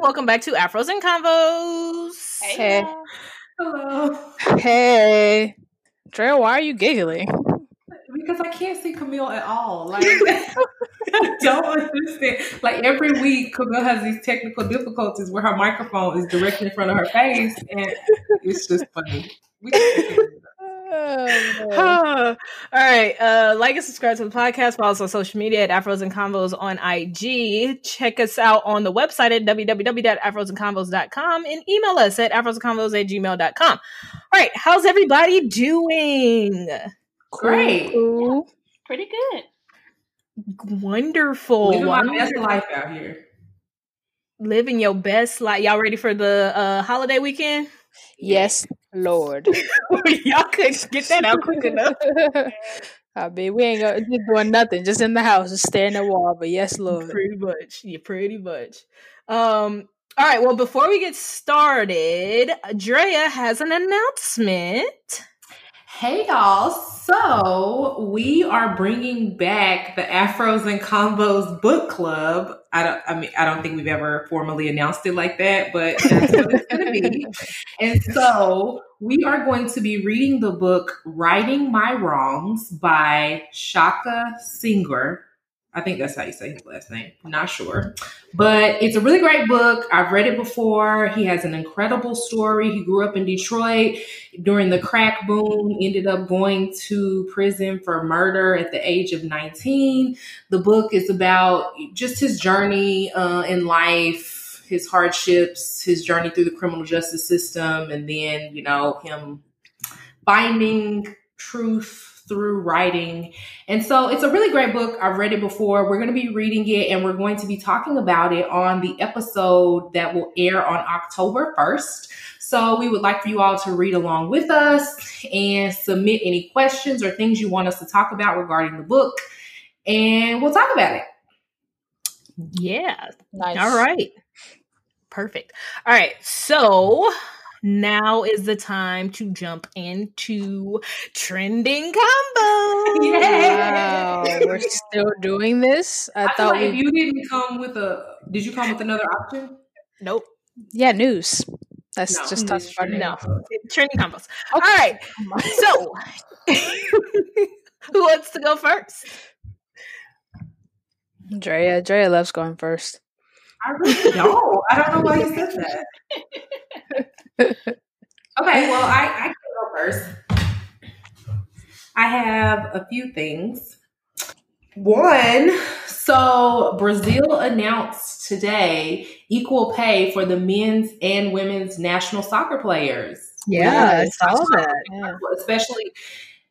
Welcome back to Afros and Convos. Hey. Hello. Hey. Drea, why are you giggling? Because I can't see Camille at all. Like I don't understand. Like every week, Camille has these technical difficulties where her microphone is directly in front of her face, and it's just funny. We All right. Uh, like and subscribe to the podcast. Follow us on social media at Afros and Convos on IG. Check us out on the website at www.afrosandconvos.com and email us at afrosandconvos at gmail.com. All right. How's everybody doing? Great. Cool. Pretty good. Wonderful. Living my Wonderful. best life out here. Living your best life. Y'all ready for the uh, holiday weekend? Yes, Lord. Y'all couldn't get that out quick enough. I mean, we ain't gonna, just doing nothing, just in the house, just staring at the wall. But yes, Lord. Pretty much. Yeah, pretty much. Um, all right. Well, before we get started, Drea has an announcement. Hey y'all. So we are bringing back the Afros and Convos book club. I don't I mean I don't think we've ever formally announced it like that, but that's what it's gonna be. And so we are going to be reading the book Writing My Wrongs by Shaka Senghor. I think that's how you say his last name. Not sure. But it's a really great book. I've read it before. He has an incredible story. He grew up in Detroit during the crack boom, ended up going to prison for murder at the age of 19. The book is about just his journey uh, in life, his hardships, his journey through the criminal justice system, and then, you know, him finding truth through writing. And so it's a really great book. I've read it before. We're going to be reading it and we're going to be talking about it on the episode that will air on October 1st. So we would like for you all to read along with us and submit any questions or things you want us to talk about regarding the book. And we'll talk about it. Yeah. Nice. All right. Perfect. All right. So now is the time to jump into trending convo. Wow, we're still doing this. I, I, thought like if you didn't come with a, did you come with another option? Nope. yeah, news. Let's No, just talk about. No. Trending convos. All right. So who wants to go first? Drea, Drea loves going first. I really don't. I don't know why you said that. okay, well, I, I can go first. I have a few things. One, so Brazil announced today equal pay for the men's and women's national soccer players. Yeah, I saw that. Yeah. Especially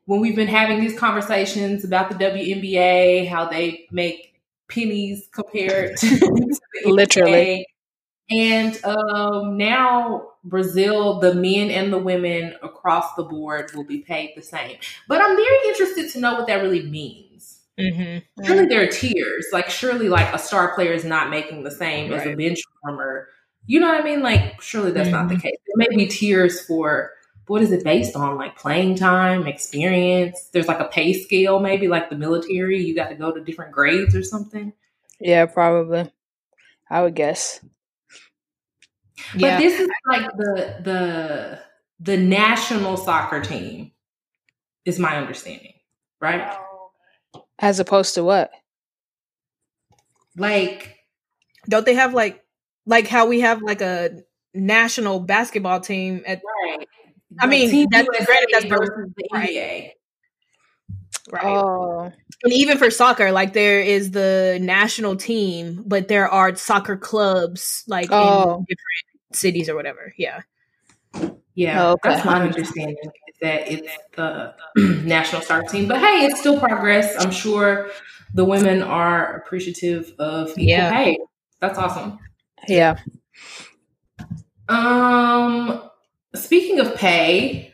when we've been having these conversations about the WNBA, how they make pennies compared to the Literally. And um, now Brazil, the men and the women across the board will be paid the same. But I'm very interested to know what that really means. Mm-hmm. Surely there are tiers. Like surely like a star player is not making the same as a bench warmer. You know what I mean? Like surely that's not the case. There may be tiers for what is it based on? Like playing time, experience. There's like a pay scale, maybe like the military. You got to go to different grades or something. Yeah, probably. I would guess. But this is like the the the national soccer team, is my understanding, right? As opposed to what? Like Don't they have like like how we have like a national basketball team at right. I mean, Team that's- USA granted, that's versus the right. NBA. right? Oh, and even for soccer, like there is the national team, but there are soccer clubs like Oh. in different cities or whatever. Yeah. Yeah, Oh, okay. that's my understanding. Is that it's the national star team, but hey, it's still progress. I'm sure the women are appreciative of equal Yeah. pay. That's awesome. yeah. Um, speaking of pay,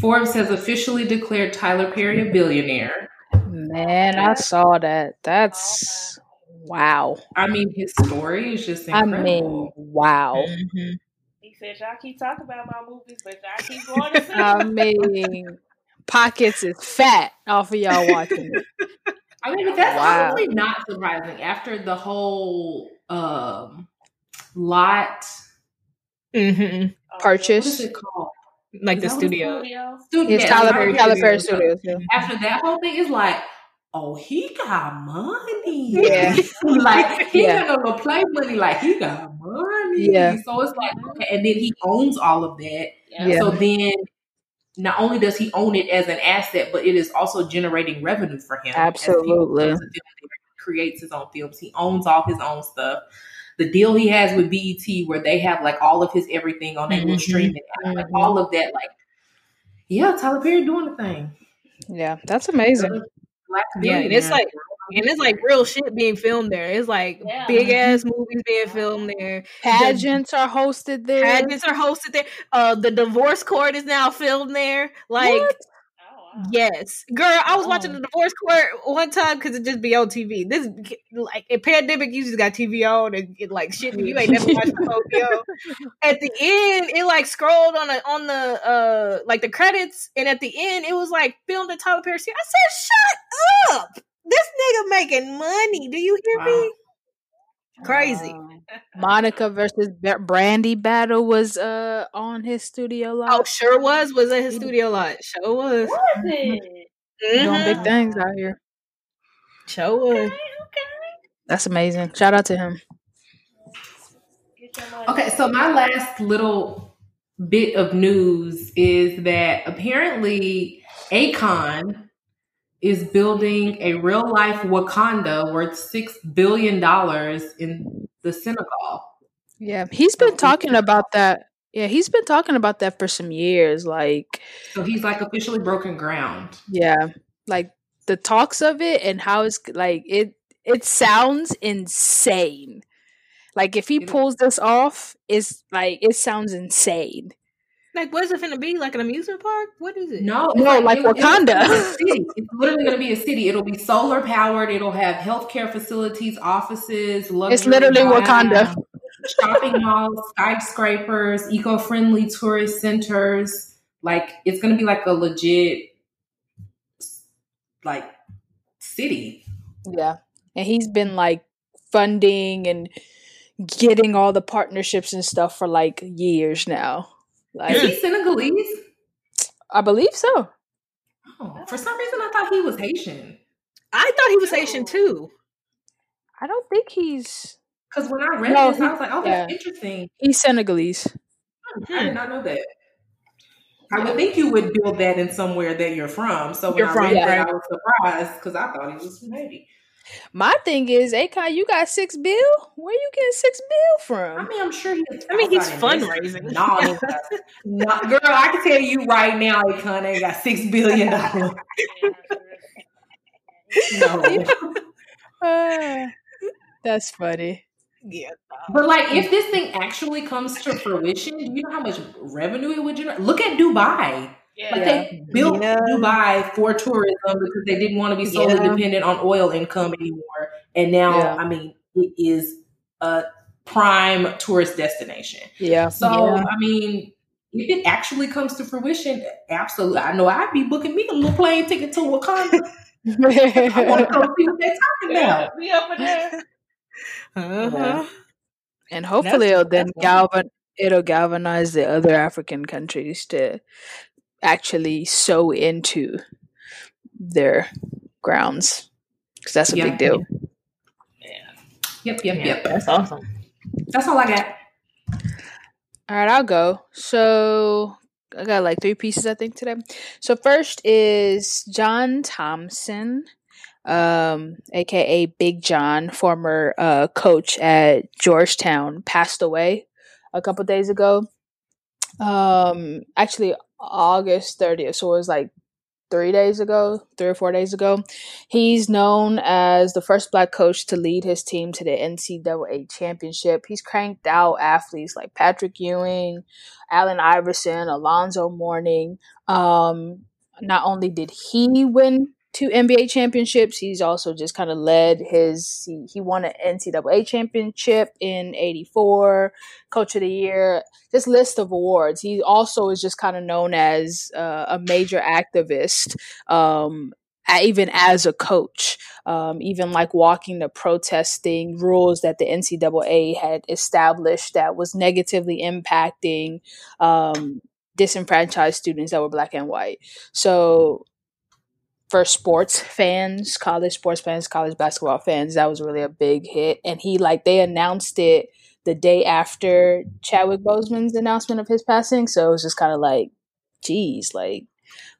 Forbes has officially declared Tyler Perry a billionaire. Man, I saw that. That's wow. I mean, his story is just I mean, wow. Mhm. He said, "Y'all keep talking about my movies, but y'all keep going to see." I mean, pockets is fat off of y'all watching it. I mean, but that's Wow. probably not surprising after the whole um lot. hmm Oh, What is Purchase. it called? Like Is the that what it's studio. Studio. Studio. It's yeah, Tyler, Tyler Tyler Perry Perry Studios. Studios. Yeah. After that whole thing is like, oh, he got money. Yeah. like he Yeah. got no little play money. Like he got money. Yeah. So it's like, okay, and then he owns all of that. Yeah. So then, not only does he own it as an asset, but it is also generating revenue for him. he Absolutely. becomes a film director, creates his own films. He owns all his own stuff. The deal he has with BET, where they have like all of his everything on their little Mhm. streaming like all of that, like yeah, Tyler Perry doing the thing. Yeah, that's amazing. Black Yeah, and it's like and it's like real shit being filmed there. It's like Yeah. big ass movies being filmed there. Pageants are hosted there. Pageants are hosted there. Uh, the divorce court is now filmed there. Like, What? Wow. yes, girl, I was watching Oh. the divorce court one time because it just be on TV. This like a pandemic, you just got TV on and it, like shit. You ain't never watched the whole video. At the end, it like scrolled on the on the uh like the credits, and at the end, it was like filmed at Tyler Perry. I said, "Shut up! This nigga making money. Do you hear me?" Crazy. Wow. Monica versus Brandy battle was uh on his studio Oh, lot. sure was. Was at his studio lot. Sure was. Was it? Doing Mhm. big things out here. Sure was. Okay, okay. That's amazing. Shout out to him. Get your money. Okay, so my last little bit of news is that apparently Akon is building a real life Wakanda worth six billion dollars in the Senegal. Yeah, he's been talking about that. Yeah, he's been talking about that for some years. Like, So he's like officially broken ground. yeah, like the talks of it and how it's like it. It sounds insane. Like if he pulls this off, it's like it sounds insane. Like, what is it going to be? Like an amusement park? What is it? No, it's No, like it- Wakanda. gonna be a city. It's literally going to be a city. It'll be solar powered. It'll have healthcare facilities, offices. It's literally hotels, Wakanda. shopping malls, skyscrapers, eco-friendly tourist centers. Like it's gonna be like a legit like city. Yeah. And he's been like funding and getting all the partnerships and stuff for like years now. Is Like he Senegalese? I believe so. Oh, for some reason I thought he was Haitian. I thought he was Haitian too. I don't think he's Because when I read No, this, I was like, "Oh, that's interesting." he's Senegalese. Hmm, I did hmm. not know that. I would think you would build that in somewhere that you're from. So when You're I from, read that. I was surprised because I thought he was from Haiti. My thing is, Akon, you got six bill? Where you getting six bill from? I mean, I'm sure he's. I mean, he's fundraising. No. No, girl, I can tell you right now, Akon ain't got six billion dollars. No, Uh, that's funny. Yeah. but like, if this thing actually comes to fruition, do you know how much revenue it would generate? Look at Dubai. Like Yeah. they built Yeah. Dubai for tourism because they didn't want to be solely Yeah. dependent on oil income anymore. And now, Yeah. I mean, it is a prime tourist destination. Yeah. So, Yeah. I mean, if it actually comes to fruition, absolutely. I know I'd be booking me a little plane ticket to Wakanda. I want to go see what they're talking Yeah, about. we over there. Uh-huh. and hopefully That's- it'll then galvan it'll galvanize the other African countries to actually sow into their grounds because that's a Yeah. big deal. Yeah. Yep, yep, Yeah, yep. That's awesome. That's all I got. All right, I'll go. So I got like three pieces I think today. So first is John Thompson, um, aka Big John, former uh, coach at Georgetown, passed away a couple days ago. Um, actually August 30th, so it was like three days ago, three or four days ago. He's known as the first black coach to lead his team to the NCAA championship. He's cranked out athletes like Patrick Ewing, Allen Iverson, Alonzo Mourning. Um, not only did he win two NBA championships, he's also just kind of led his. He, he won an NCAA championship in '84, Coach of the Year. This list of awards. He also is just kind of known as uh, a major activist. Um, even as a coach, um, even like walking the protesting rules that the NCAA had established that was negatively impacting um, disenfranchised students that were black and white. So for sports fans, college sports fans, college basketball fans, that was really a big hit. And he like they announced it the day after Chadwick Boseman's announcement of his passing. So it was just kind of like, geez, like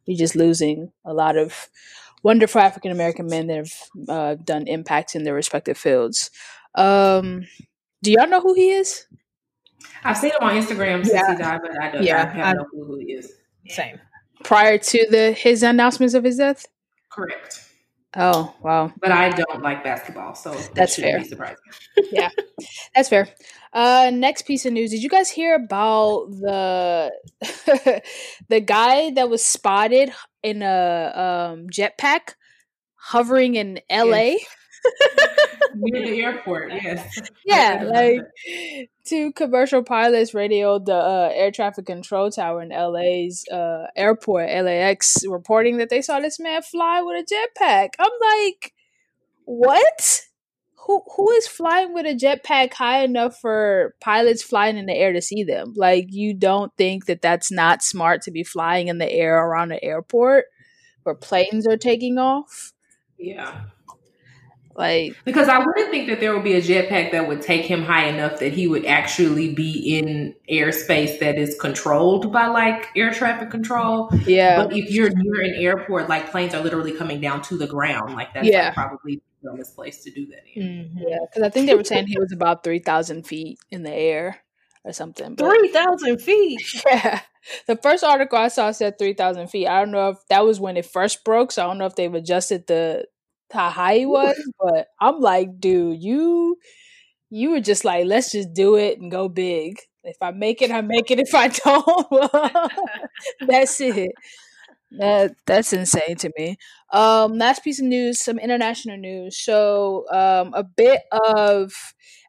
we're just losing a lot of wonderful African American men that have uh, done impacts in their respective fields. Um, do y'all know who he is? I've seen him on Instagram since yeah. he died, but I don't yeah, I I, no clue who he is. Same. Prior to the his announcements of his death? Correct. Oh wow! But I don't like basketball, so that that's fair. Surprising. yeah, that's fair. Uh, next piece of news: Did you guys hear about the the guy that was spotted in a um, jetpack hovering in L.A.? Yes. Near the airport, yes. Yeah, like two commercial pilots radioed the uh, air traffic control tower in LA's uh, airport, LAX, reporting that they saw this man fly with a jetpack. I'm like, what? Who who is flying with a jetpack high enough for pilots flying in the air to see them? Like, you don't think that that's not smart to be flying in the air around an airport where planes are taking off? Yeah. Like because I wouldn't think that there would be a jetpack that would take him high enough that he would actually be in airspace that is controlled by like air traffic control. Yeah. But if you're near an airport, like planes are literally coming down to the ground, like that's yeah. like probably the dumbest place to do that in. Mm-hmm. Yeah, because I think they were saying he was about three thousand feet in the air or something. Three thousand feet. Yeah. The first article I saw said three thousand feet. I don't know if that was when it first broke, so I don't know if they've adjusted the how high he was, but I'm like, dude, you you were just like, let's just do it and go big. If I make it, I make it. If I don't, that's it. That that's insane to me. Um, last piece of news, some international news. So, um, a bit of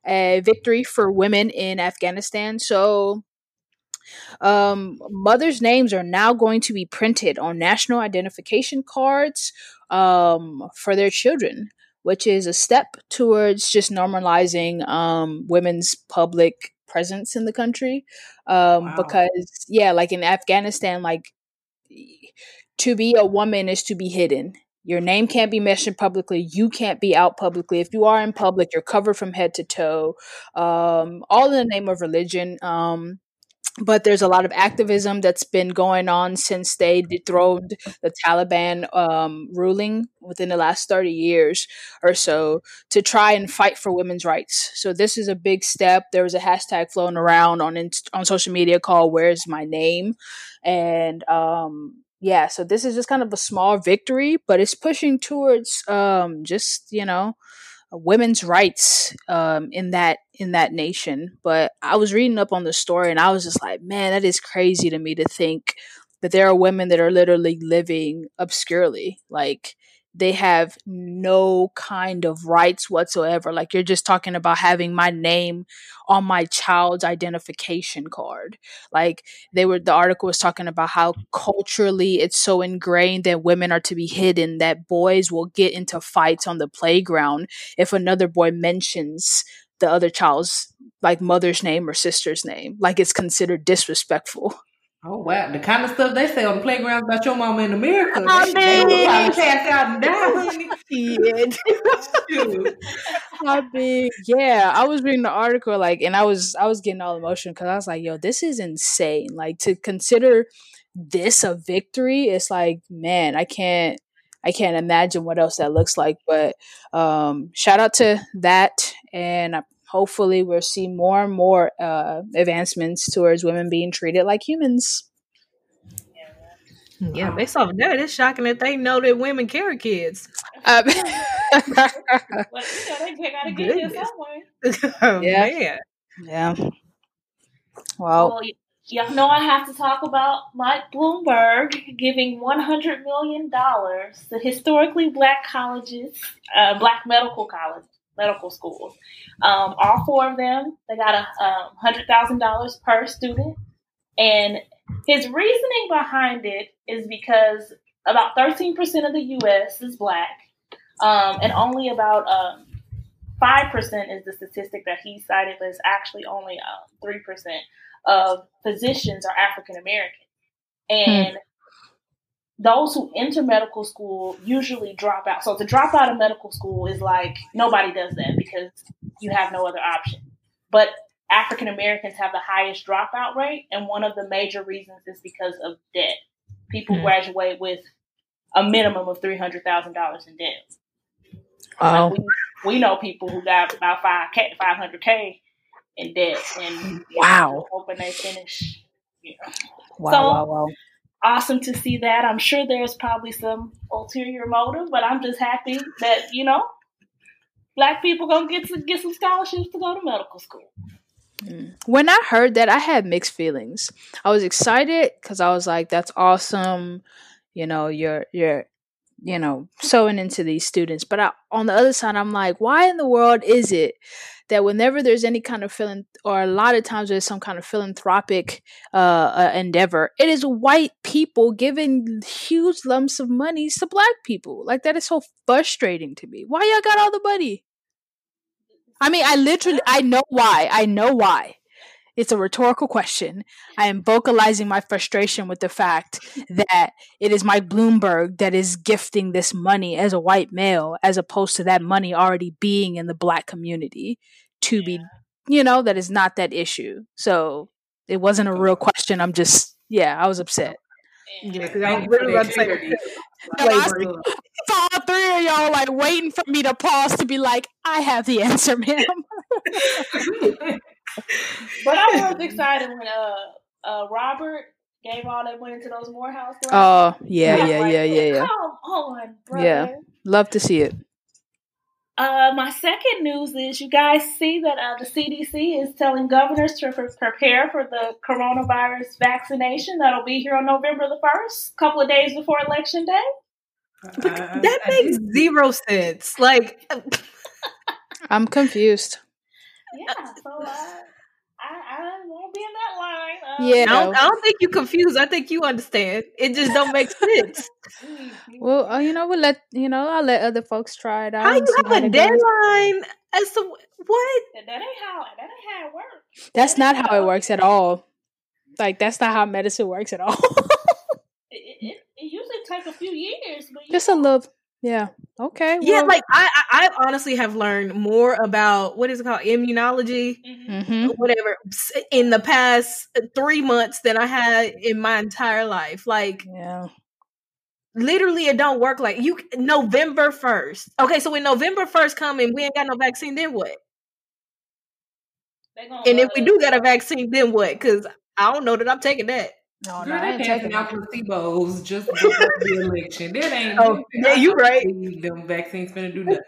a victory for women in Afghanistan. So, um, mothers' names are now going to be printed on national identification cards um, for their children, which is a step towards just normalizing um, women's public presence in the country. Um, wow. Because, yeah, like in Afghanistan, like to be a woman is to be hidden. Your name can't be mentioned publicly. You can't be out publicly. If you are in public, you're covered from head to toe. Um, all in the name of religion. Um, but there's a lot of activism that's been going on since they dethroned the Taliban um, ruling within the last 30 years or so to try and fight for women's rights. So this is a big step. There was a hashtag flown around on on social media called "Where's My Name," and um, yeah, so this is just kind of a small victory, but it's pushing towards um, just you know women's rights um, in that in that nation. But I was reading up on the story, and I was just like, man, that is crazy to me to think that there are women that are literally living obscurely, like they have no kind of rights whatsoever. Like you're just talking about having my name on my child's identification card. Like they were, the article was talking about how culturally it's so ingrained that women are to be hidden, that boys will get into fights on the playground if another boy mentions the other child's like mother's name or sister's name. Like it's considered disrespectful. Oh wow, the kind of stuff they say on the playground about your mama in America. I mean, they probably pass out and die. I mean, yeah, I was reading the article like, and I was I was getting all emotional because I was like, yo, this is insane. Like to consider this a victory, it's like, man, I can't I can't imagine what else that looks like. But um, shout out to that, and I hopefully we'll see more and more uh, advancements towards women being treated like humans. Yeah, based off of that, it's shocking that they know that women carry kids. Um, well, you know, they gotta get here somewhere. oh, yeah. Man. Yeah. Well, well y'all know I have to talk about Mike Bloomberg giving $100 million to historically black colleges, uh, black medical colleges medical schools. Um, all four of them, they got a um, hundred thousand dollars per student, and his reasoning behind it is because about 13% of the U.S. is black, um, and only about um, 5% is the statistic that he cited, but it's actually only uh, 3% of physicians are African American. And hmm. Those who enter medical school usually drop out. So to drop out of medical school is like nobody does that because you have no other option. But African Americans have the highest dropout rate, and one of the major reasons is because of debt. People hmm graduate with a minimum of three hundred thousand dollars in debt. Oh. we, we, know people who got about five k, five hundred k in debt, and wow, hoping they finish. You know. Wow, so, wow, wow. Awesome to see that. I'm sure there's probably some ulterior motive, but I'm just happy that you know black people gonna get to get some scholarships to go to medical school. Mm. When I heard that, I had mixed feelings. I was excited because I was like, "That's awesome." You know, you're you're you know sewing into these students. But I, on the other side, I'm like, why in the world is it that whenever there's any kind of feeling, or a lot of times there's some kind of philanthropic uh, uh, endeavor, it is white people giving huge lumps of money to black people. Like that is so frustrating to me. Why y'all got all the money? I mean, I literally, I know why. I know why. It's a rhetorical question. I am vocalizing my frustration with the fact that it is Mike Bloomberg that is gifting this money as a white male, as opposed to that money already being in the black community to yeah. be, you know, that is not that issue. So it wasn't a real question. I'm just, yeah, I was upset. Yeah, because I literally about to say, all three of y'all like waiting for me to pause to be like, I have the answer, ma'am. but I was excited when uh uh Robert gave all that money to those Morehouse. Oh yeah, yeah, like, yeah, yeah, yeah. Come on, brother. Yeah, love to see it. Uh, my second news is you guys see that uh, the CDC is telling governors to pre- prepare for the coronavirus vaccination that'll be here on November the 1st, a couple of days before Election Day. Uh, that I, makes I zero sense. Like, I'm confused. Yeah, so uh, I, I won't be in that line. Um, yeah, I don't, I don't, think you confused. I think you understand. It just don't make sense. well, uh, you know, we'll let you know. I'll let other folks try it out. How you have a deadline as to what? That ain't how. That ain't how it works. That's that not how it works at all. Like that's not how medicine works at all. it, it, it, usually takes a few years, but just know. a little. Yeah. Okay. Yeah, like I, I honestly have learned more about what is it called immunology, mm-hmm. whatever, in the past three months than I had in my entire life. Like, yeah, literally, it don't work like you. November first. Okay, so when November first come and we ain't got no vaccine, then what? And if we do got a vaccine, then what? Because I don't know that I'm taking that. No, Girl, no, they passing out placebos just before the election. That ain't. Oh, yeah, you right. Them vaccines gonna do nothing.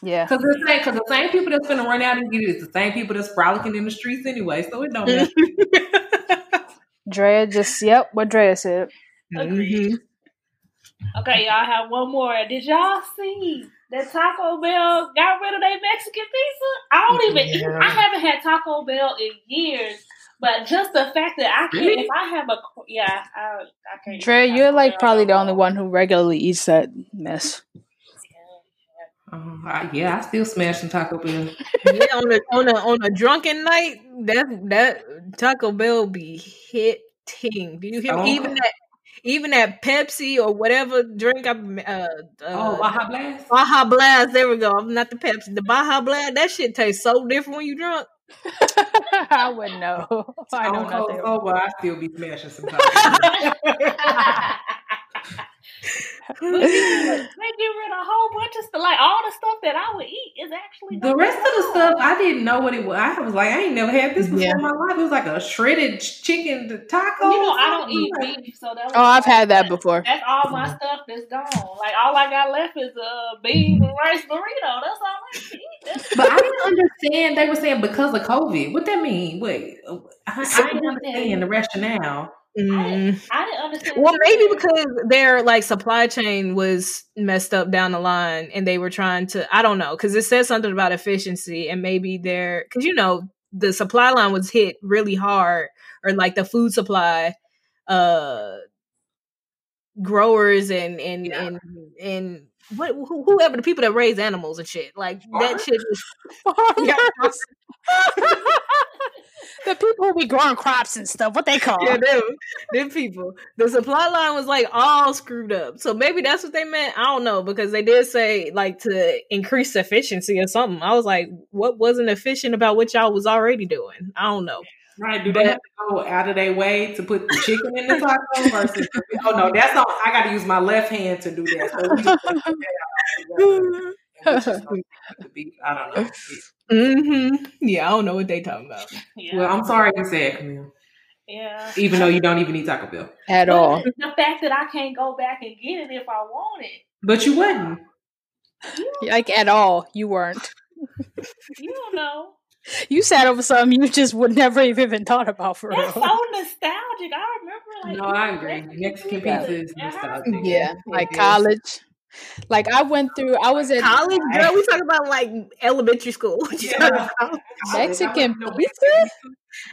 Yeah, because the same because the same people that's gonna run out and get it is the same people that's frolicking in the streets anyway. So it don't matter. Drea just yep, what Drea said. Agreed. Mm-hmm. Okay, y'all have one more. Did y'all see that Taco Bell got rid of their Mexican pizza? I don't even. Yeah. I haven't had Taco Bell in years. But just the fact that I can, really? if I have a, yeah, I, I can't. Trey, you're like probably the only one who regularly eats that mess. Uh, yeah, I still smash some Taco Bell. yeah, on a on a on a drunken night, that that Taco Bell be hitting. Do you hear oh. even that even that Pepsi or whatever drink I uh, uh oh Baja Blast Baja Blast. There we go. I'm not the Pepsi. The Baja Blast. That shit tastes so different when you drunk. I wouldn't know. I don't know. Oh, but I still be smashing sometimes. they get rid of a whole bunch of stuff. Like all the stuff that I would eat is actually the rest of the stuff. I didn't know what it was. I was like, I ain't never had this before yeah. in my life. It was like a shredded chicken taco. You know, I don't eat beef, so that. oh, I've had that before. That's all my stuff that's gone. Like all I got left is a bean and rice burrito. That's all I eat. but I didn't understand. They were saying because of COVID. What that mean? Wait, I, I didn't understand the rationale. Mm. I, didn't understand. Well, maybe because their like supply chain was messed up down the line, and they were trying to. I don't know because it says something about efficiency, and maybe they're because you know the supply line was hit really hard, or like the food supply, uh, growers and and Yeah. and and what who- whoever the people that raise animals and shit. Like that shit was Farmers. the people who be growing crops and stuff. What they call? yeah, them, them people. The supply line was like all screwed up. So maybe that's what they meant. I don't know because they did say like to increase efficiency or something. I was like, what wasn't efficient about what y'all was already doing? I don't know. Right? Do they have to go out of their way to put the chicken in the taco versus? Oh no, that's all. I got to use my left hand to do that. So we just put that out together. And we just don't have to be- I don't know. hmm Yeah, I don't know what they talking about. Yeah. Well, I'm sorry you said Camille. yeah. Even though you don't even eat Taco Bell, At But all. The fact that I can't go back and get it if I want it. but you wouldn't. Like at all. You weren't. You don't know. You sat over something you just would never have even thought about for real. That's so nostalgic. I remember like No, I agree. Mexican pizza is Yeah. nostalgic. Yeah, like college. Like I went through. I was at College, girl, we talking about like elementary school. What you talking Yeah. Mexican I pizza?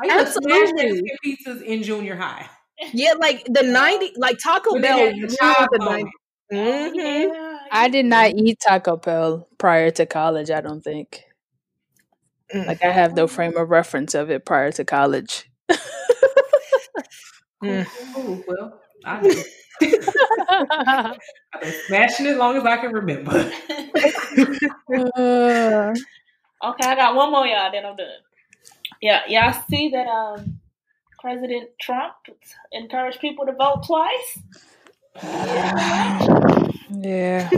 I used to smash Absolutely. Pizzas in junior high. Yeah, like the ninety, like Taco When Bell. the ruled chive the moment. 90s. Mhm. Yeah, I did not eat Taco Bell prior to college. I don't think. Mm. Like I have no frame of reference of it prior to college. Mm. Cool. Well, I do. I've been smashing it as long as I can remember. Uh, Okay, I got one more, y'all. Then I'm done. Yeah, y'all see that um, President Trump encouraged people to vote twice. yeah.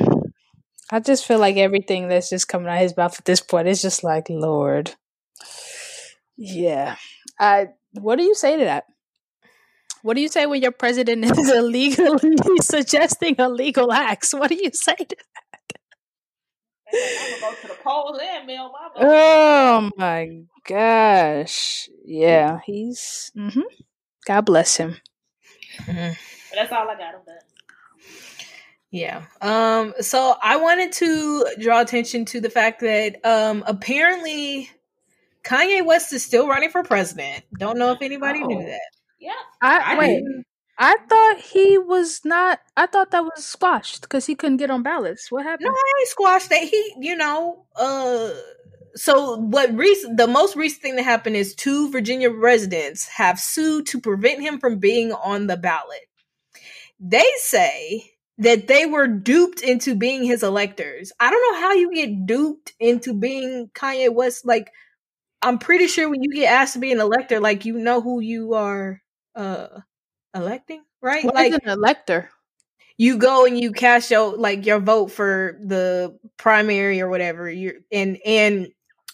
I just feel like everything that's just coming out of his mouth at this point is just like, Lord. Yeah. I what do you say to that? What do you say when your president is illegally suggesting illegal acts? What do you say to I'm gonna go to the polls and mail my vote. Oh my gosh. Yeah, he's hmm God bless him. Mhm. But that's all I got. I'm. Yeah. Um. So I wanted to draw attention to the fact that um apparently Kanye West is still running for president. Don't know if anybody knew Oh. that. Yeah, I, I wait. didn't. I thought he was not. I thought that was squashed because he couldn't get on ballots. What happened? No, I ain't squashed that. He, you know, uh. So what recent the most recent thing that happened is two Virginia residents have sued to prevent him from being on the ballot. They say that they were duped into being his electors. I don't know how you get duped into being Kanye West. Like, I'm pretty sure when you get asked to be an elector, like you know who you are uh electing, right? What like an elector? you go and you cast your like your vote for the primary or whatever you and and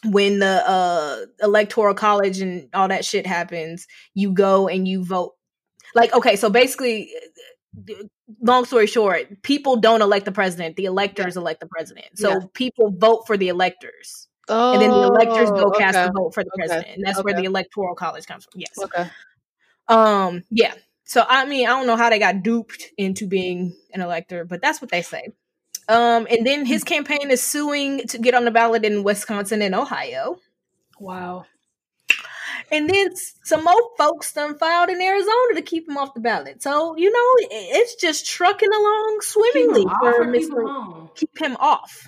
when the uh electoral college and all that shit happens you go and you vote like okay so basically long story short people don't elect the president the electors elect the president so Yeah. people vote for the electors Oh, and then the electors go cast okay. the vote for the Okay. president and that's where the electoral college comes from yes Okay. Um, yeah. So I mean, I don't know how they got duped into being an elector, but that's what they say. Um, and then his campaign is suing to get on the ballot in Wisconsin and Ohio. Wow. And then some more folks done filed in Arizona to keep him off the ballot. So, you know, it's just trucking along swimmingly him off for or keep him Mr. Keep him off.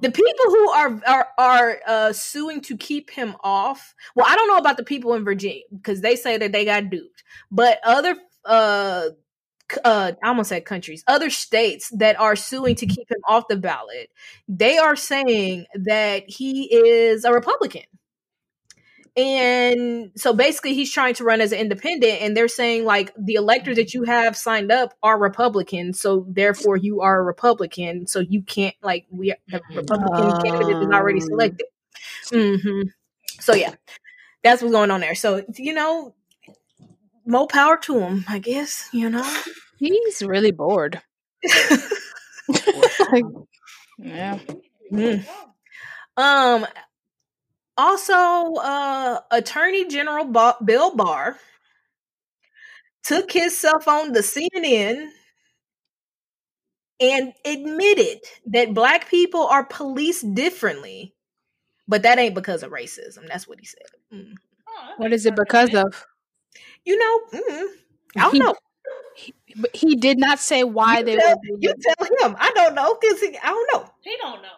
The people who are are are uh, suing to keep him off. Well, I don't know about the people in Virginia because they say that they got duped. But other uh uh I almost said countries, other states that are suing to keep him off the ballot, they are saying that he is a Republican. And so basically he's trying to run as an independent and they're saying like the electors that you have signed up are Republicans, so therefore you are a Republican, so you can't like we the Republican candidate is already Um. selected. hmm So yeah. That's what's going on there. So you know, more power to him, I guess, you know. He's really bored. yeah. Mm. Um also uh Attorney General Ba- Bill Barr took his cell phone to CNN and admitted that black people are policed differently, but that ain't because of racism. That's what he said. Mm. Oh, that What makes is it because of? You know, mm, I don't He- know. he, but he did not say why you they tell, were. You tell him. I don't know because I don't know. He don't know.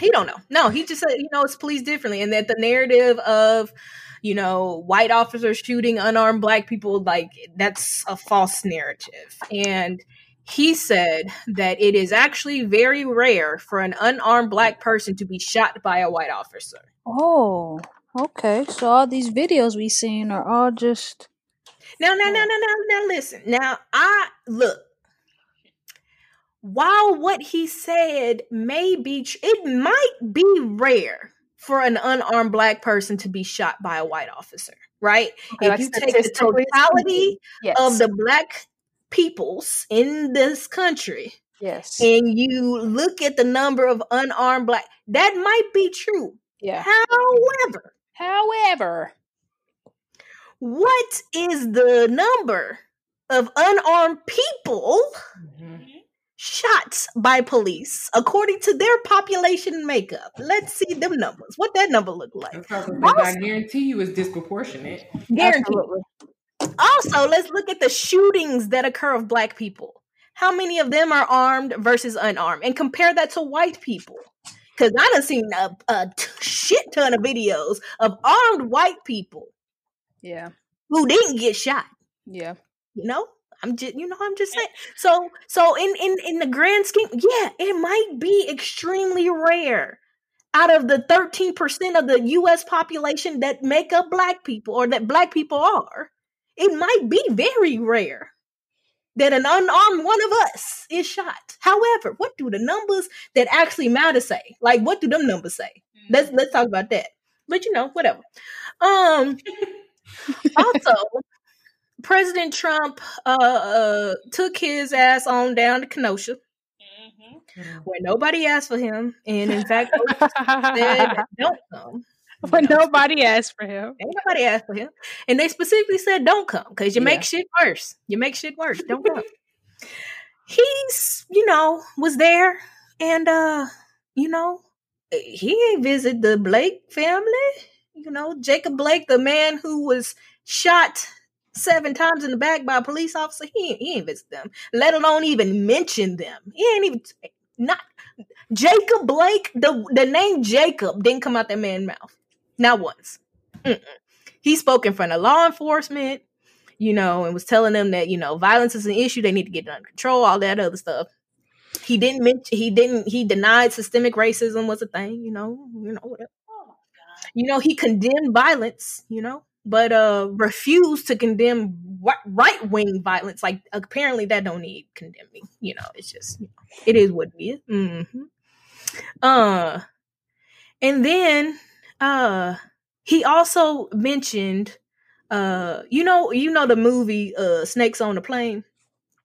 He don't know. No, he just said you know it's policed differently, and that the narrative of you know white officers shooting unarmed black people like that's a false narrative, and he said that it is actually very rare for an unarmed black person to be shot by a white officer. Oh, okay. So all these videos we seen are all just. Now, now, oh. now, now, now, now, listen. Now, I look. While what he said may be, it might be rare for an unarmed black person to be shot by a white officer, right? Okay, if like you take the totality Yes. of the black peoples in this country yes. and you look at the number of unarmed black, that might be true. yeah. However, However, what is the number of unarmed people Mhm. Shot by police according to their population makeup? Let's see them numbers. What that number look like? That's what I was gonna say, but I guarantee you it's disproportionate. Guaranteed. absolutely. Also, let's look at the shootings that occur of black people. How many of them are armed versus unarmed? And compare that to white people. Because I done seen a, a t- shit ton of videos of armed white people Yeah. who didn't get shot. Yeah. You know? I'm just you know, I'm just saying. So so in in in the grand scheme, yeah, it might be extremely rare. Out of the 13% of the US population that make up black people or that black people are, it might be very rare that an unarmed one of us is shot. However, what do the numbers that actually matter say? Like what do them numbers say? Let's let's talk about that. But you know, whatever. Um also President Trump uh, uh took his ass on down to Kenosha Mhm. where nobody asked for him, and in fact said don't come. but nobody asked for him. Ain't nobody asked for him, and they specifically said don't come because you Yeah. make shit worse. You make shit worse. Don't come. He's you know was there, and uh you know he ain't visit the Blake family. You know Jacob Blake, the man who was shot seven times in the back by a police officer. He ain't, he ain't visit them, let alone even mention them. He ain't even not Jacob Blake. The the name Jacob didn't come out that man's mouth, not once. Mm-mm. He spoke in front of law enforcement, you know, and was telling them that you know violence is an issue. They need to get it under control. All that other stuff. He didn't mention. He didn't. He denied systemic racism was a thing. You know. You know whatever Oh you know he condemned violence you know but uh refused to condemn right wing violence. Like apparently that don't need condemning you know it's just you know, it is what it is. Mm-hmm. uh and then uh he also mentioned uh you know you know the movie uh snakes on the plane?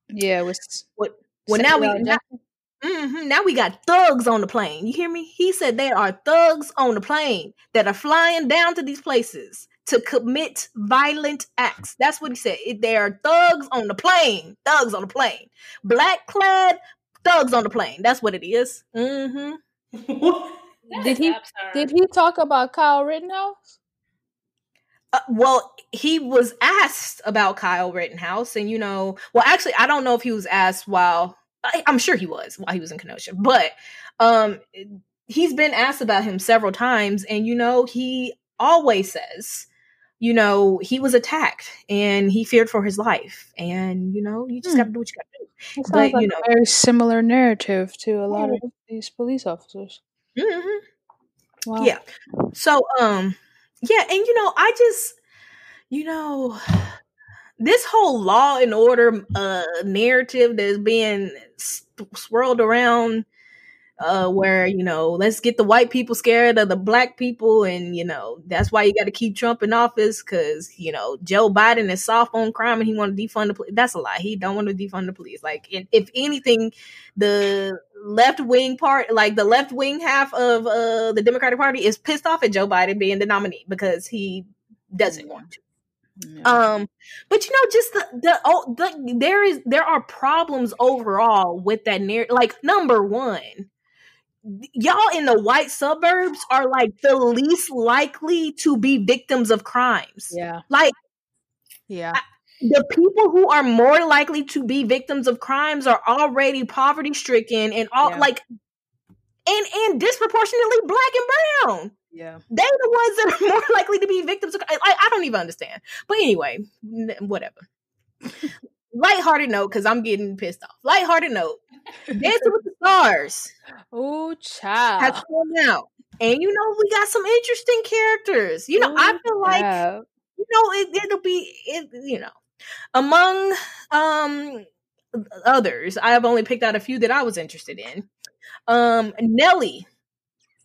Yeah, it was. what well now we now, mhm, now we got thugs on the plane. You hear me? He said there are thugs on the plane that are flying down to these places to commit violent acts that's what he said It- there are thugs on the plane thugs on the plane black clad thugs on the plane that's what it is mm-hmm. Did he- absurd. Did he talk about Kyle Rittenhouse? Uh, well, he was asked about Kyle Rittenhouse, and you know, well, actually, I don't know if he was asked while I, I'm sure he was while he was in Kenosha, but um, he's been asked about him several times, and you know, he always says, you know, he was attacked and he feared for his life, and you know, you just Hmm. got to do what you got to do. That But, like you know- a very similar narrative to a lot of these police officers. Mm-hmm. Wow. Yeah. So, um, yeah, and you know, I just, you know, this whole law and order uh narrative that's being swirled around uh where you know let's get the white people scared of the black people and you know that's why you got to keep trump in office because you know joe biden is soft on crime and he want to defund the police that's a lie he don't want to defund the police like if, if anything the left wing part like the left wing half of uh the democratic party is pissed off at joe biden being the nominee because he doesn't want to Yeah. um, but you know, just the the, oh, the there is there are problems overall with that narrative. Like number one, y'all in the white suburbs are like the least likely to be victims of crimes. yeah. Like Yeah. the people who are more likely to be victims of crimes are already poverty stricken and all Yeah. like and and disproportionately black and brown. Yeah. they're the ones that are more likely to be victims of I, I don't even understand. But anyway, whatever. Lighthearted note, because I'm getting pissed off. Lighthearted note. Dancing with the Stars Oh, has child. come out. And you know, we got some interesting characters. You know, I feel like child. you know it, it'll be it, you know among um others i have only picked out a few that i was interested in um nelly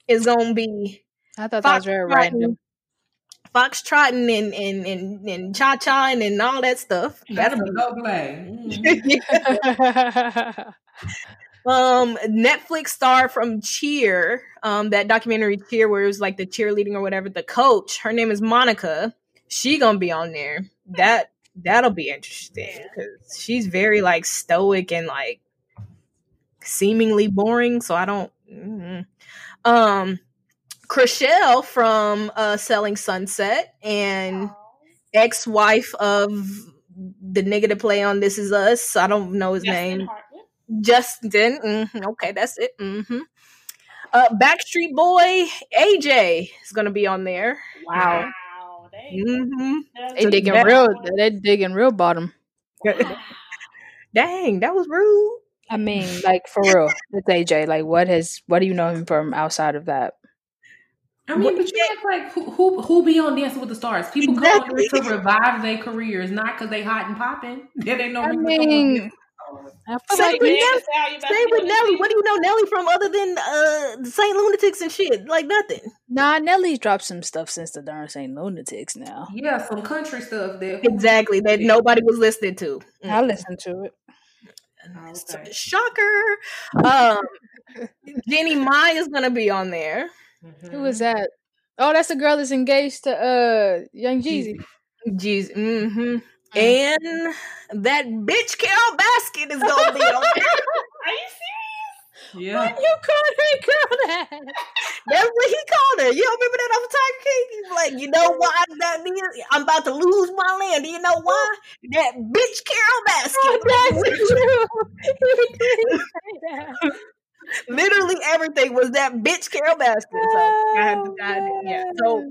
is gonna be I thought that was very random. Fox trotting and and and, and cha-cha and, and all that stuff That's that'll a be go play. Mm. um netflix star from cheer um that documentary cheer where it was like the cheerleading or whatever the coach her name is monica she gonna be on there that that'll be interesting because she's very like stoic and like seemingly boring so i don't mm. um Chrishell from uh selling sunset and ex-wife of the nigga to play on this is us i don't know his Justin name Hartman. Justin. mhm, okay, that's it. hmm Uh, Backstreet Boy AJ is gonna be on there. Wow. Wow. There you go. hmm They So digging that- real. They digging real bottom. Wow. Dang, that was rude. I mean, like for real. It's AJ. Like, what has? What do you know him from outside of that? I mean, but you act like who, who who be on Dancing with the Stars? People come on Exactly. there to revive their careers, not because they hot and popping. There ain't no I reason to come on mean, Dancing with the Stars. I feel Same like with Nelly. that's how you about Same to with Nelly. What do you know Nelly from other than uh Saint Lunatics and shit? Like nothing. nah. Nelly's dropped some stuff since the darn Saint Lunatics. Now Yeah, some country stuff there. Exactly. That nobody was listening to. Mm. I listen to it. Okay. Shocker. Um Jeannie Mai is gonna be on there. Mhm. Who is that? Oh, that's the girl that's engaged to uh Young Jeezy. Jeez. hmm Mm. And that bitch Carole Baskin is gonna be on. Are you serious? Yeah. You called her girl that? That's what he called her. You don't remember that off Tiger King? He's like, you know why that is? I'm about to lose my land. Do you know why? That bitch Carole Oh, that's true. He did say that. Literally everything was that bitch Carole Baskin. So I had to, had yeah. So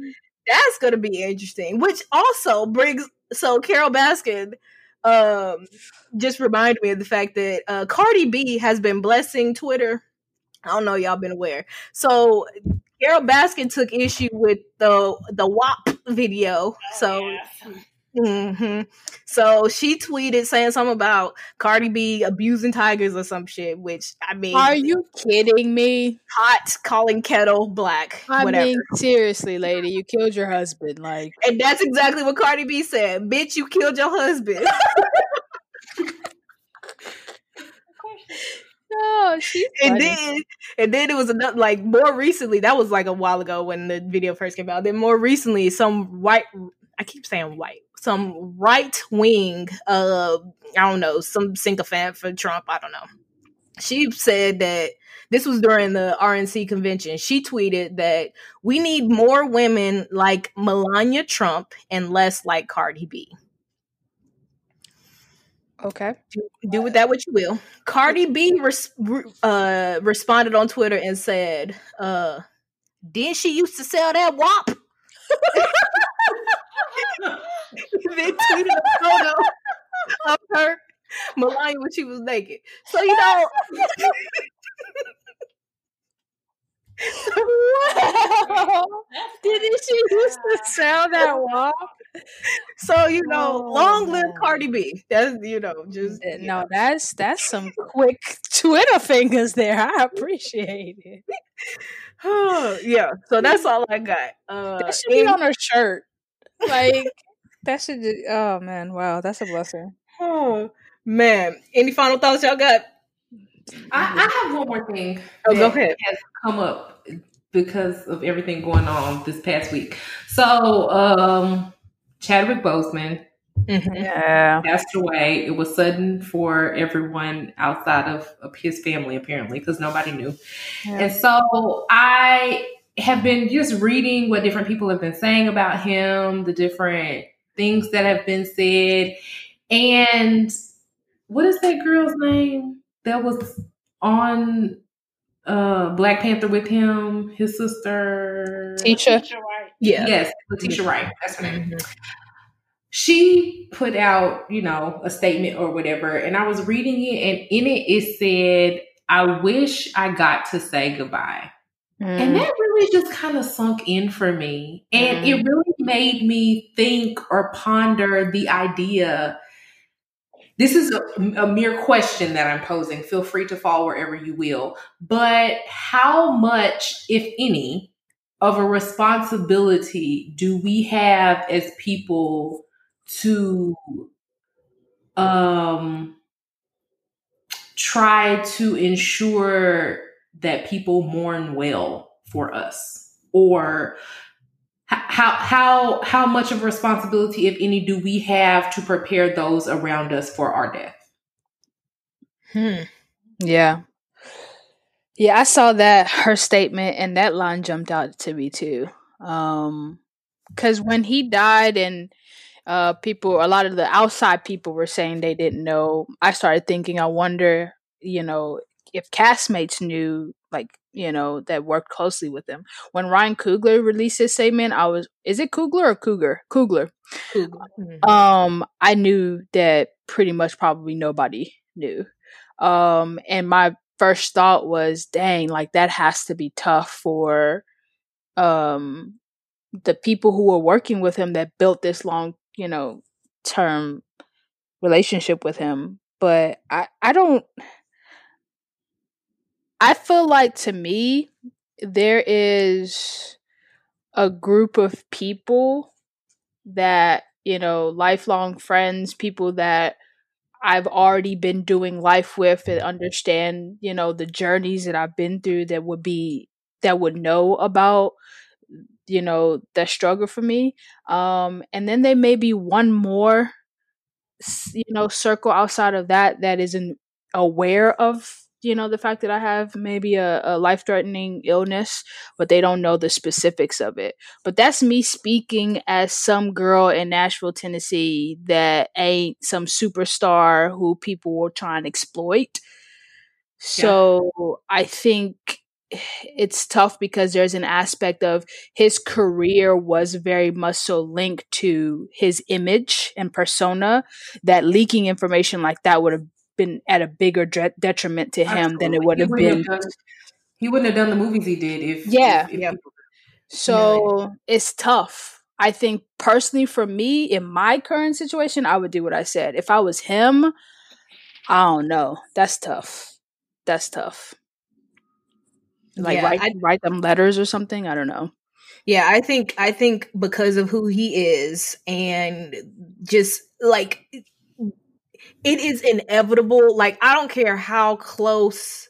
that's gonna be interesting. Which also brings so Carole Baskin um just reminded me of the fact that uh Cardi B has been blessing Twitter. I don't know y'all been aware. So Carole Baskin took issue with the the WAP video. So Oh, yes. hmm so she tweeted saying something about Cardi B abusing tigers or some shit, which I mean Are you kidding me? hot calling kettle black, I whatever. mean, seriously, lady, you killed your husband. Like, and that's exactly what Cardi B said. Bitch, you killed your husband. No, she's and funny. then and then it was another like more recently that was like a while ago when the video first came out then more recently some white i keep saying white some right wing uh i don't know some sycophant for trump i don't know she said that this was during the rnc convention she tweeted that we need more women like melania trump and less like cardi b okay. do, do with that what you will. Cardi B res- uh, responded on Twitter and said, uh, "Didn't she used to sell that WAP?" then tweeted a photo of her Melania when she was naked. So you know, Wow. Didn't she used to sell that wall? so you know, Oh, long live. Cardi B. That's you know, just you No, know. that's that's some quick Twitter fingers there. I appreciate it. yeah. So that's all I got. Uh, That should be and- on her shirt. Like that should. Just, oh man, wow, that's a blessing. oh man, any final thoughts y'all got? I, I have one more thing. Oh, go ahead. Has come up because of everything going on this past week. So, um, Chadwick Boseman Mhm. Yeah. passed away. It was sudden for everyone outside of, of his family, apparently, because nobody knew. And so I have been just reading what different people have been saying about him, the different things that have been said. And what is that girl's name that was on uh Black Panther with him? His sister Teacher. right. Yeah. Yes, Letitia Wright. That's her name. She put out, you know, a statement or whatever, and I was reading it, and in it it said, "I wish I got to say goodbye." And Mm. that really just kind of sunk in for me. And it really made me think or ponder the idea. This is a, a mere question that I'm posing. Feel free to fall wherever you will. But how much, if any, of a responsibility do we have as people to um, try to ensure that people mourn well for us or how how how much of responsibility if any do we have to prepare those around us for our death Hmm. Yeah. Yeah, I saw that her statement and that line jumped out to me too. Um cuz when he died and uh people a lot of the outside people were saying they didn't know. I started thinking I wonder, you know, if castmates knew like, you know, that worked closely with him. When Ryan Coogler released his statement, I was is it Coogler or Cougar? Coogler. Cool. Mhm. Um, I knew that pretty much probably nobody knew. Um, and my first thought was, dang, like that has to be tough for um the people who were working with him that built this long, you know, term relationship with him. But I I don't I feel like to me there is a group of people that you know lifelong friends people that i've already been doing life with and understand you know the journeys that i've been through that would be that would know about you know the struggle for me. Um and then there may be one more you know circle outside of that that isn't aware of you know the fact that i have maybe a, a life threatening illness but they don't know the specifics of it but that's me speaking as some girl in Nashville, Tennessee that ain't some superstar who people will try and exploit. So I think it's tough because there's an aspect of his career was very much so linked to his image and persona that leaking information like that would have been at a bigger dre- detriment to him than it would have wouldn't been done, he wouldn't have done the movies he did if Yeah. if, if Yep. people- So it's tough. I think personally for me, in my current situation, I would do what I said. If I was him, I don't know. That's tough. That's tough. Like Yeah, write I- write them letters or something. I don't know. Yeah, I think I think because of who he is and just like it is inevitable. Like I don't care how close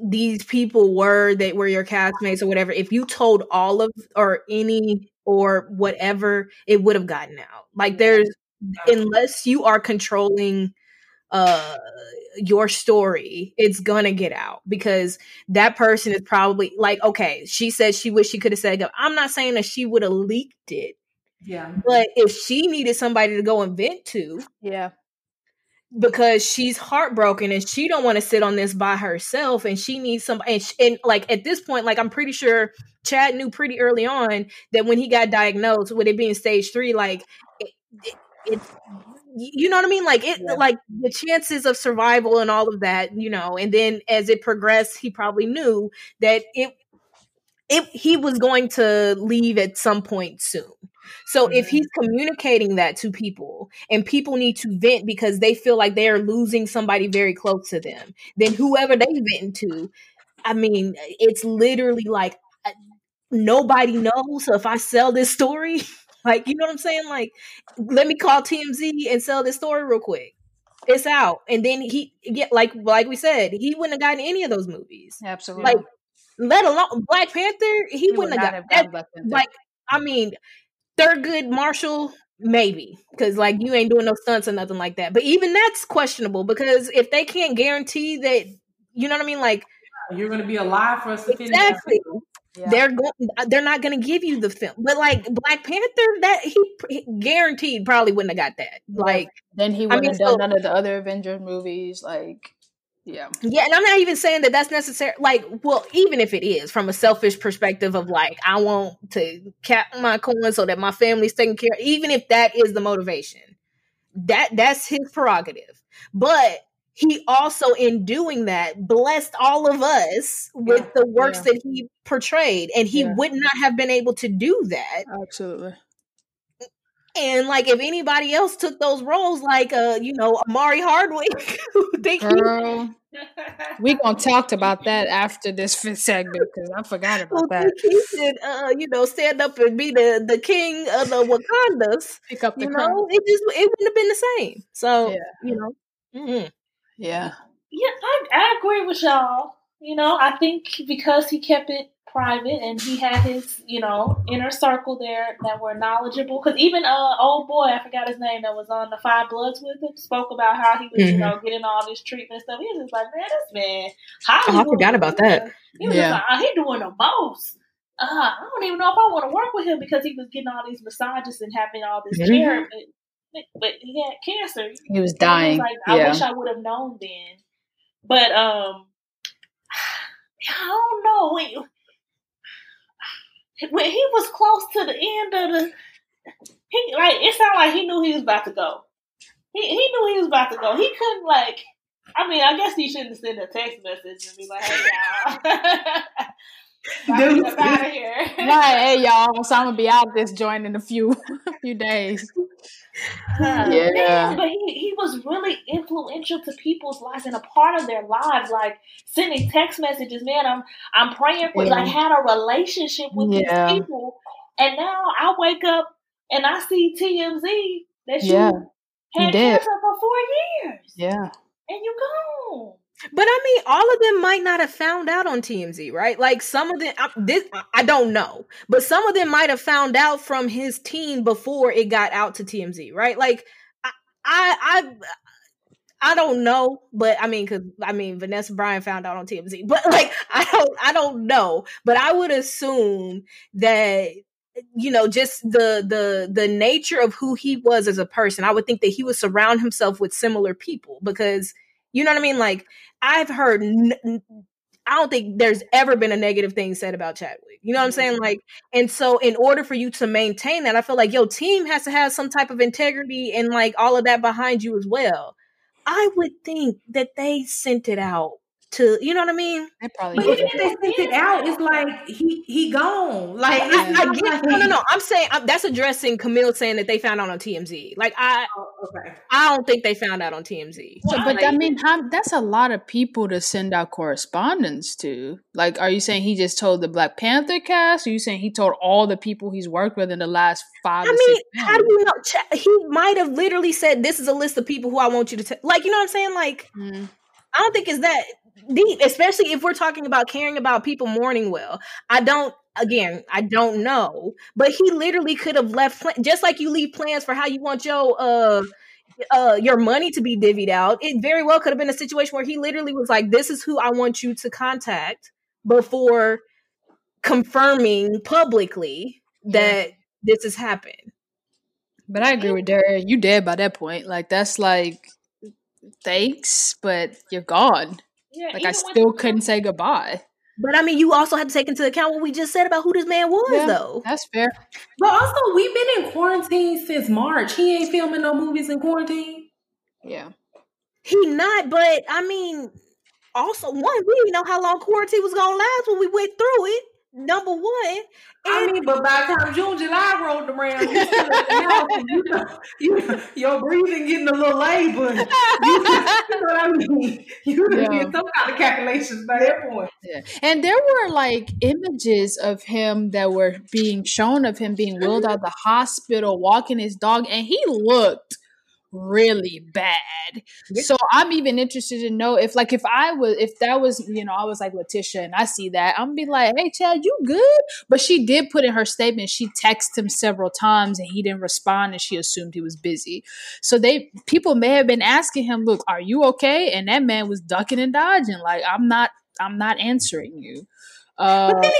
these people were that were your castmates or whatever. If you told all of or any or whatever, it would have gotten out. Like there's unless you are controlling uh your story it's gonna get out because that person is probably like okay she said she wished she could have said i'm not saying that she would have leaked it yeah but if she needed somebody to go and vent to Yeah. Because she's heartbroken and she don't want to sit on this by herself and she needs some and, sh- and like at this point like i'm pretty sure chad knew pretty early on that when he got diagnosed with it being stage three like it, it, it's you know what i mean like it Yeah. like the chances of survival and all of that you know and then as it progressed he probably knew that it it he was going to leave at some point soon so if he's communicating that to people and people need to vent because they feel like they are losing somebody very close to them, then whoever they vent to, I mean, it's literally like uh, nobody knows. So if I sell this story, like you know what I'm saying? Like, let me call TMZ and sell this story real quick. It's out, and then he get like like we said, he wouldn't have gotten any of those movies. Absolutely. Like, let alone Black Panther, he, wouldn't have got that like I mean, Thurgood Marshall, maybe because like you ain't doing no stunts or nothing like that. But even that's questionable because if they can't guarantee that, you know what I mean, like you're going to be alive for us to finish exactly. yeah. they're going uh, they're not going to give you the film but like black panther that he, he, guaranteed probably wouldn't have got that like then he wouldn't I mean, have done so, none of the other avengers movies like yeah yeah and i'm not even saying that that's necessary like well even if it is from a selfish perspective of like i want to cap my coin so that my family's taken care of even if that is the motivation that that's his prerogative but he also in doing that blessed all of us with yeah, the works yeah. that he portrayed and he yeah. would not have been able to do that absolutely and like if anybody else took those roles like uh you know omari hardwick they Girl, we gonna talk about that after this fifth segment because i forgot about well, that he should uh you know stand up and be the the king of the wakandas pick up the you know it just it wouldn't have been the same so you know mm-hmm. Yeah. Yeah, I, I agree with y'all. You know, I think because he kept it private and he had his, you know, inner circle there that were knowledgeable. Because even uh, old boy, I forgot his name, that was on the Five Bloods with him, spoke about how he was, mm-hmm. you know, getting all this treatment and stuff. He was just like, man, this man, oh, I forgot about that. He was yeah. like, oh, he doing the most. Uh, I don't even know if I want to work with him because he was getting all these massages and having all this mm-hmm. care but he had cancer. He was dying. He was like, I yeah. wish I would have known then. But um, I don't know when he was close to the end of the, he like it sounded like he knew he was about to go. He he knew he was about to go. He couldn't like. I mean, I guess he shouldn't send a text message and be like, "Hey y'all." Dude, out of here. right, hey y'all. So I'm gonna be out this joint in a few few days yeah. Man, but he, he was really influential to people's lives and a part of their lives, like sending text messages. Man, I'm I'm praying for yeah. like had a relationship with yeah. these people. And now I wake up and I see TMZ that you yeah. had cancer for four years. Yeah. And you gone. But I mean, all of them might not have found out on TMZ, right? Like some of them, I, this I don't know, but some of them might have found out from his team before it got out to TMZ, right? Like I, I, I, I don't know, but I mean, because I mean, Vanessa Bryant found out on TMZ, but like I don't, I don't know, but I would assume that you know just the the the nature of who he was as a person i would think that he would surround himself with similar people because you know what i mean like I've heard n- I don't think there's ever been a negative thing said about Chadwick. You know what I'm saying? Mm-hmm. Like, and so in order for you to maintain that, I feel like your team has to have some type of integrity and like all of that behind you as well. I would think that they sent it out to you know what I mean? probably but even if they sent it out, it's like he he gone. Like I, I get no no no. I'm saying I'm, that's addressing Camille saying that they found out on TMZ. Like I oh, okay. I don't think they found out on TMZ. Well, but like, I mean, how, that's a lot of people to send out correspondence to. Like, are you saying he just told the Black Panther cast? Are you saying he told all the people he's worked with in the last five? I mean, how do you know? He might have literally said, "This is a list of people who I want you to." T-. Like, you know what I'm saying? Like. Mm. I don't think it's that deep, especially if we're talking about caring about people mourning well. I don't again, I don't know, but he literally could have left just like you leave plans for how you want your uh uh your money to be divvied out. It very well could have been a situation where he literally was like, "This is who I want you to contact," before confirming publicly that yeah. this has happened. But I agree with Derek. You dead by that point. Like that's like thanks, but you're gone. Yeah, like I still couldn't say goodbye. But I mean, you also have to take into account what we just said about who this man was, yeah, though. That's fair. But also, we've been in quarantine since March. He ain't filming no movies in quarantine. Yeah, he not. But I mean, also one, we didn't know how long quarantine was gonna last when we went through it number one. I mean, but by the time June, July rolled around, you you know, you, your breathing getting a little labor. You, you know what I mean? You yeah. some kind of calculations by that point. Yeah. And there were like images of him that were being shown of him being wheeled out of the hospital, walking his dog, and he looked really bad. Yeah. So I'm even interested to know if like if I was if that was, you know, I was like Letitia and I see that, I'm be like, hey Chad, you good? But she did put in her statement, she texted him several times and he didn't respond and she assumed he was busy. So they people may have been asking him, look, are you okay? And that man was ducking and dodging. Like, I'm not I'm not answering you. Uh, but then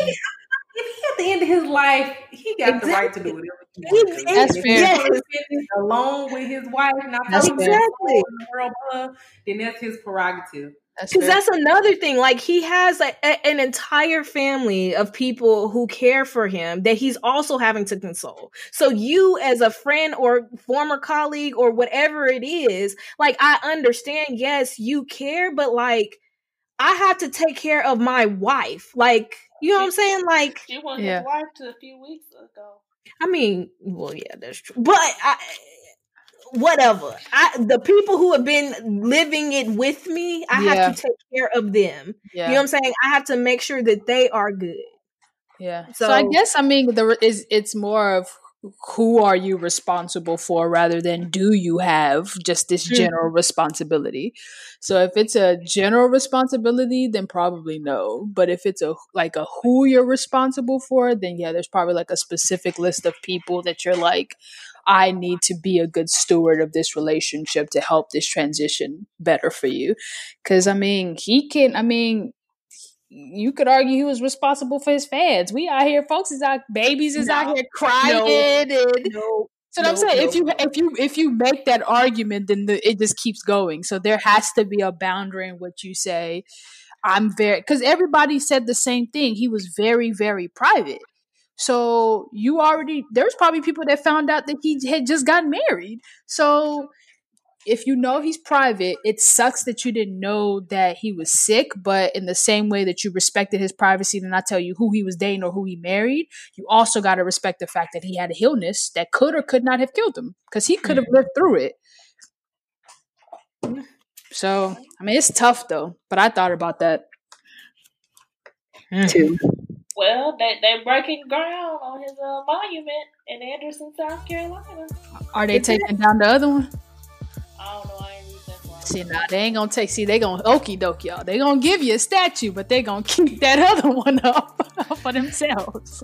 if he at the end of his life, he got the right to do it. he wants to. That's fair. he wants to spend it alone with his wife, not That's talking fair. about the world, then that's his prerogative. Because fair. that's another thing. Like he has a, a- an entire family of people who care for him that he's also having to console. So you, as a friend or former colleague or whatever it is, like I understand. Yes, you care, but like I have to take care of my wife. Like you know what I'm saying? Like She was Yeah. his wife to a few weeks ago. I mean, well, yeah, that's true. But I, whatever. I the people who have been living it with me, I Yeah. have to take care of them. yeah. You know what I'm saying? I have to make sure that they are good. Yeah. So, I guess I mean the is it's more of who are you responsible for rather than do you have just this Mhm. general responsibility. So if it's a general responsibility then probably no, but if it's a like a who you're responsible for then yeah there's probably like a specific list of people that you're like I need to be a good steward of this relationship to help this transition better for you. Cuz I mean, he can I mean you could argue he was responsible for his fans. We out here, folks is out, babies is out here crying, No. and No, so what I'm no, saying, if you if you if you make that argument, then the, it just keeps going. So there has to be a boundary in what you say. I'm very because everybody said the same thing. He was very very private. So you already there's probably people that found out that he had just gotten married. So if you know he's private, it sucks that you didn't know that he was sick, but in the same way that you respected his privacy to not tell you who he was dating or who he married, you also got to respect the fact that he had a illness that could or could not have killed him because he could have lived through it. So, I mean, it's tough though, but I thought about that too. Well, they they're breaking ground on his uh, monument in Anderson, South Carolina. Are they taking down the other one? I don't know. I ain't read that far. See, now they ain't gonna take. See, they gonna okie doke y'all. They gonna give you a statue, but they gonna keep that other one up for themselves.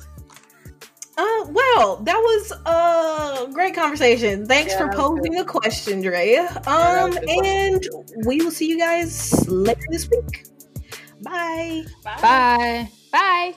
Uh, well, that was a great conversation. Thanks Yeah, for posing a question, Dre. Um, was a good and we will see you guys later this week. Bye. Bye. Bye. Bye.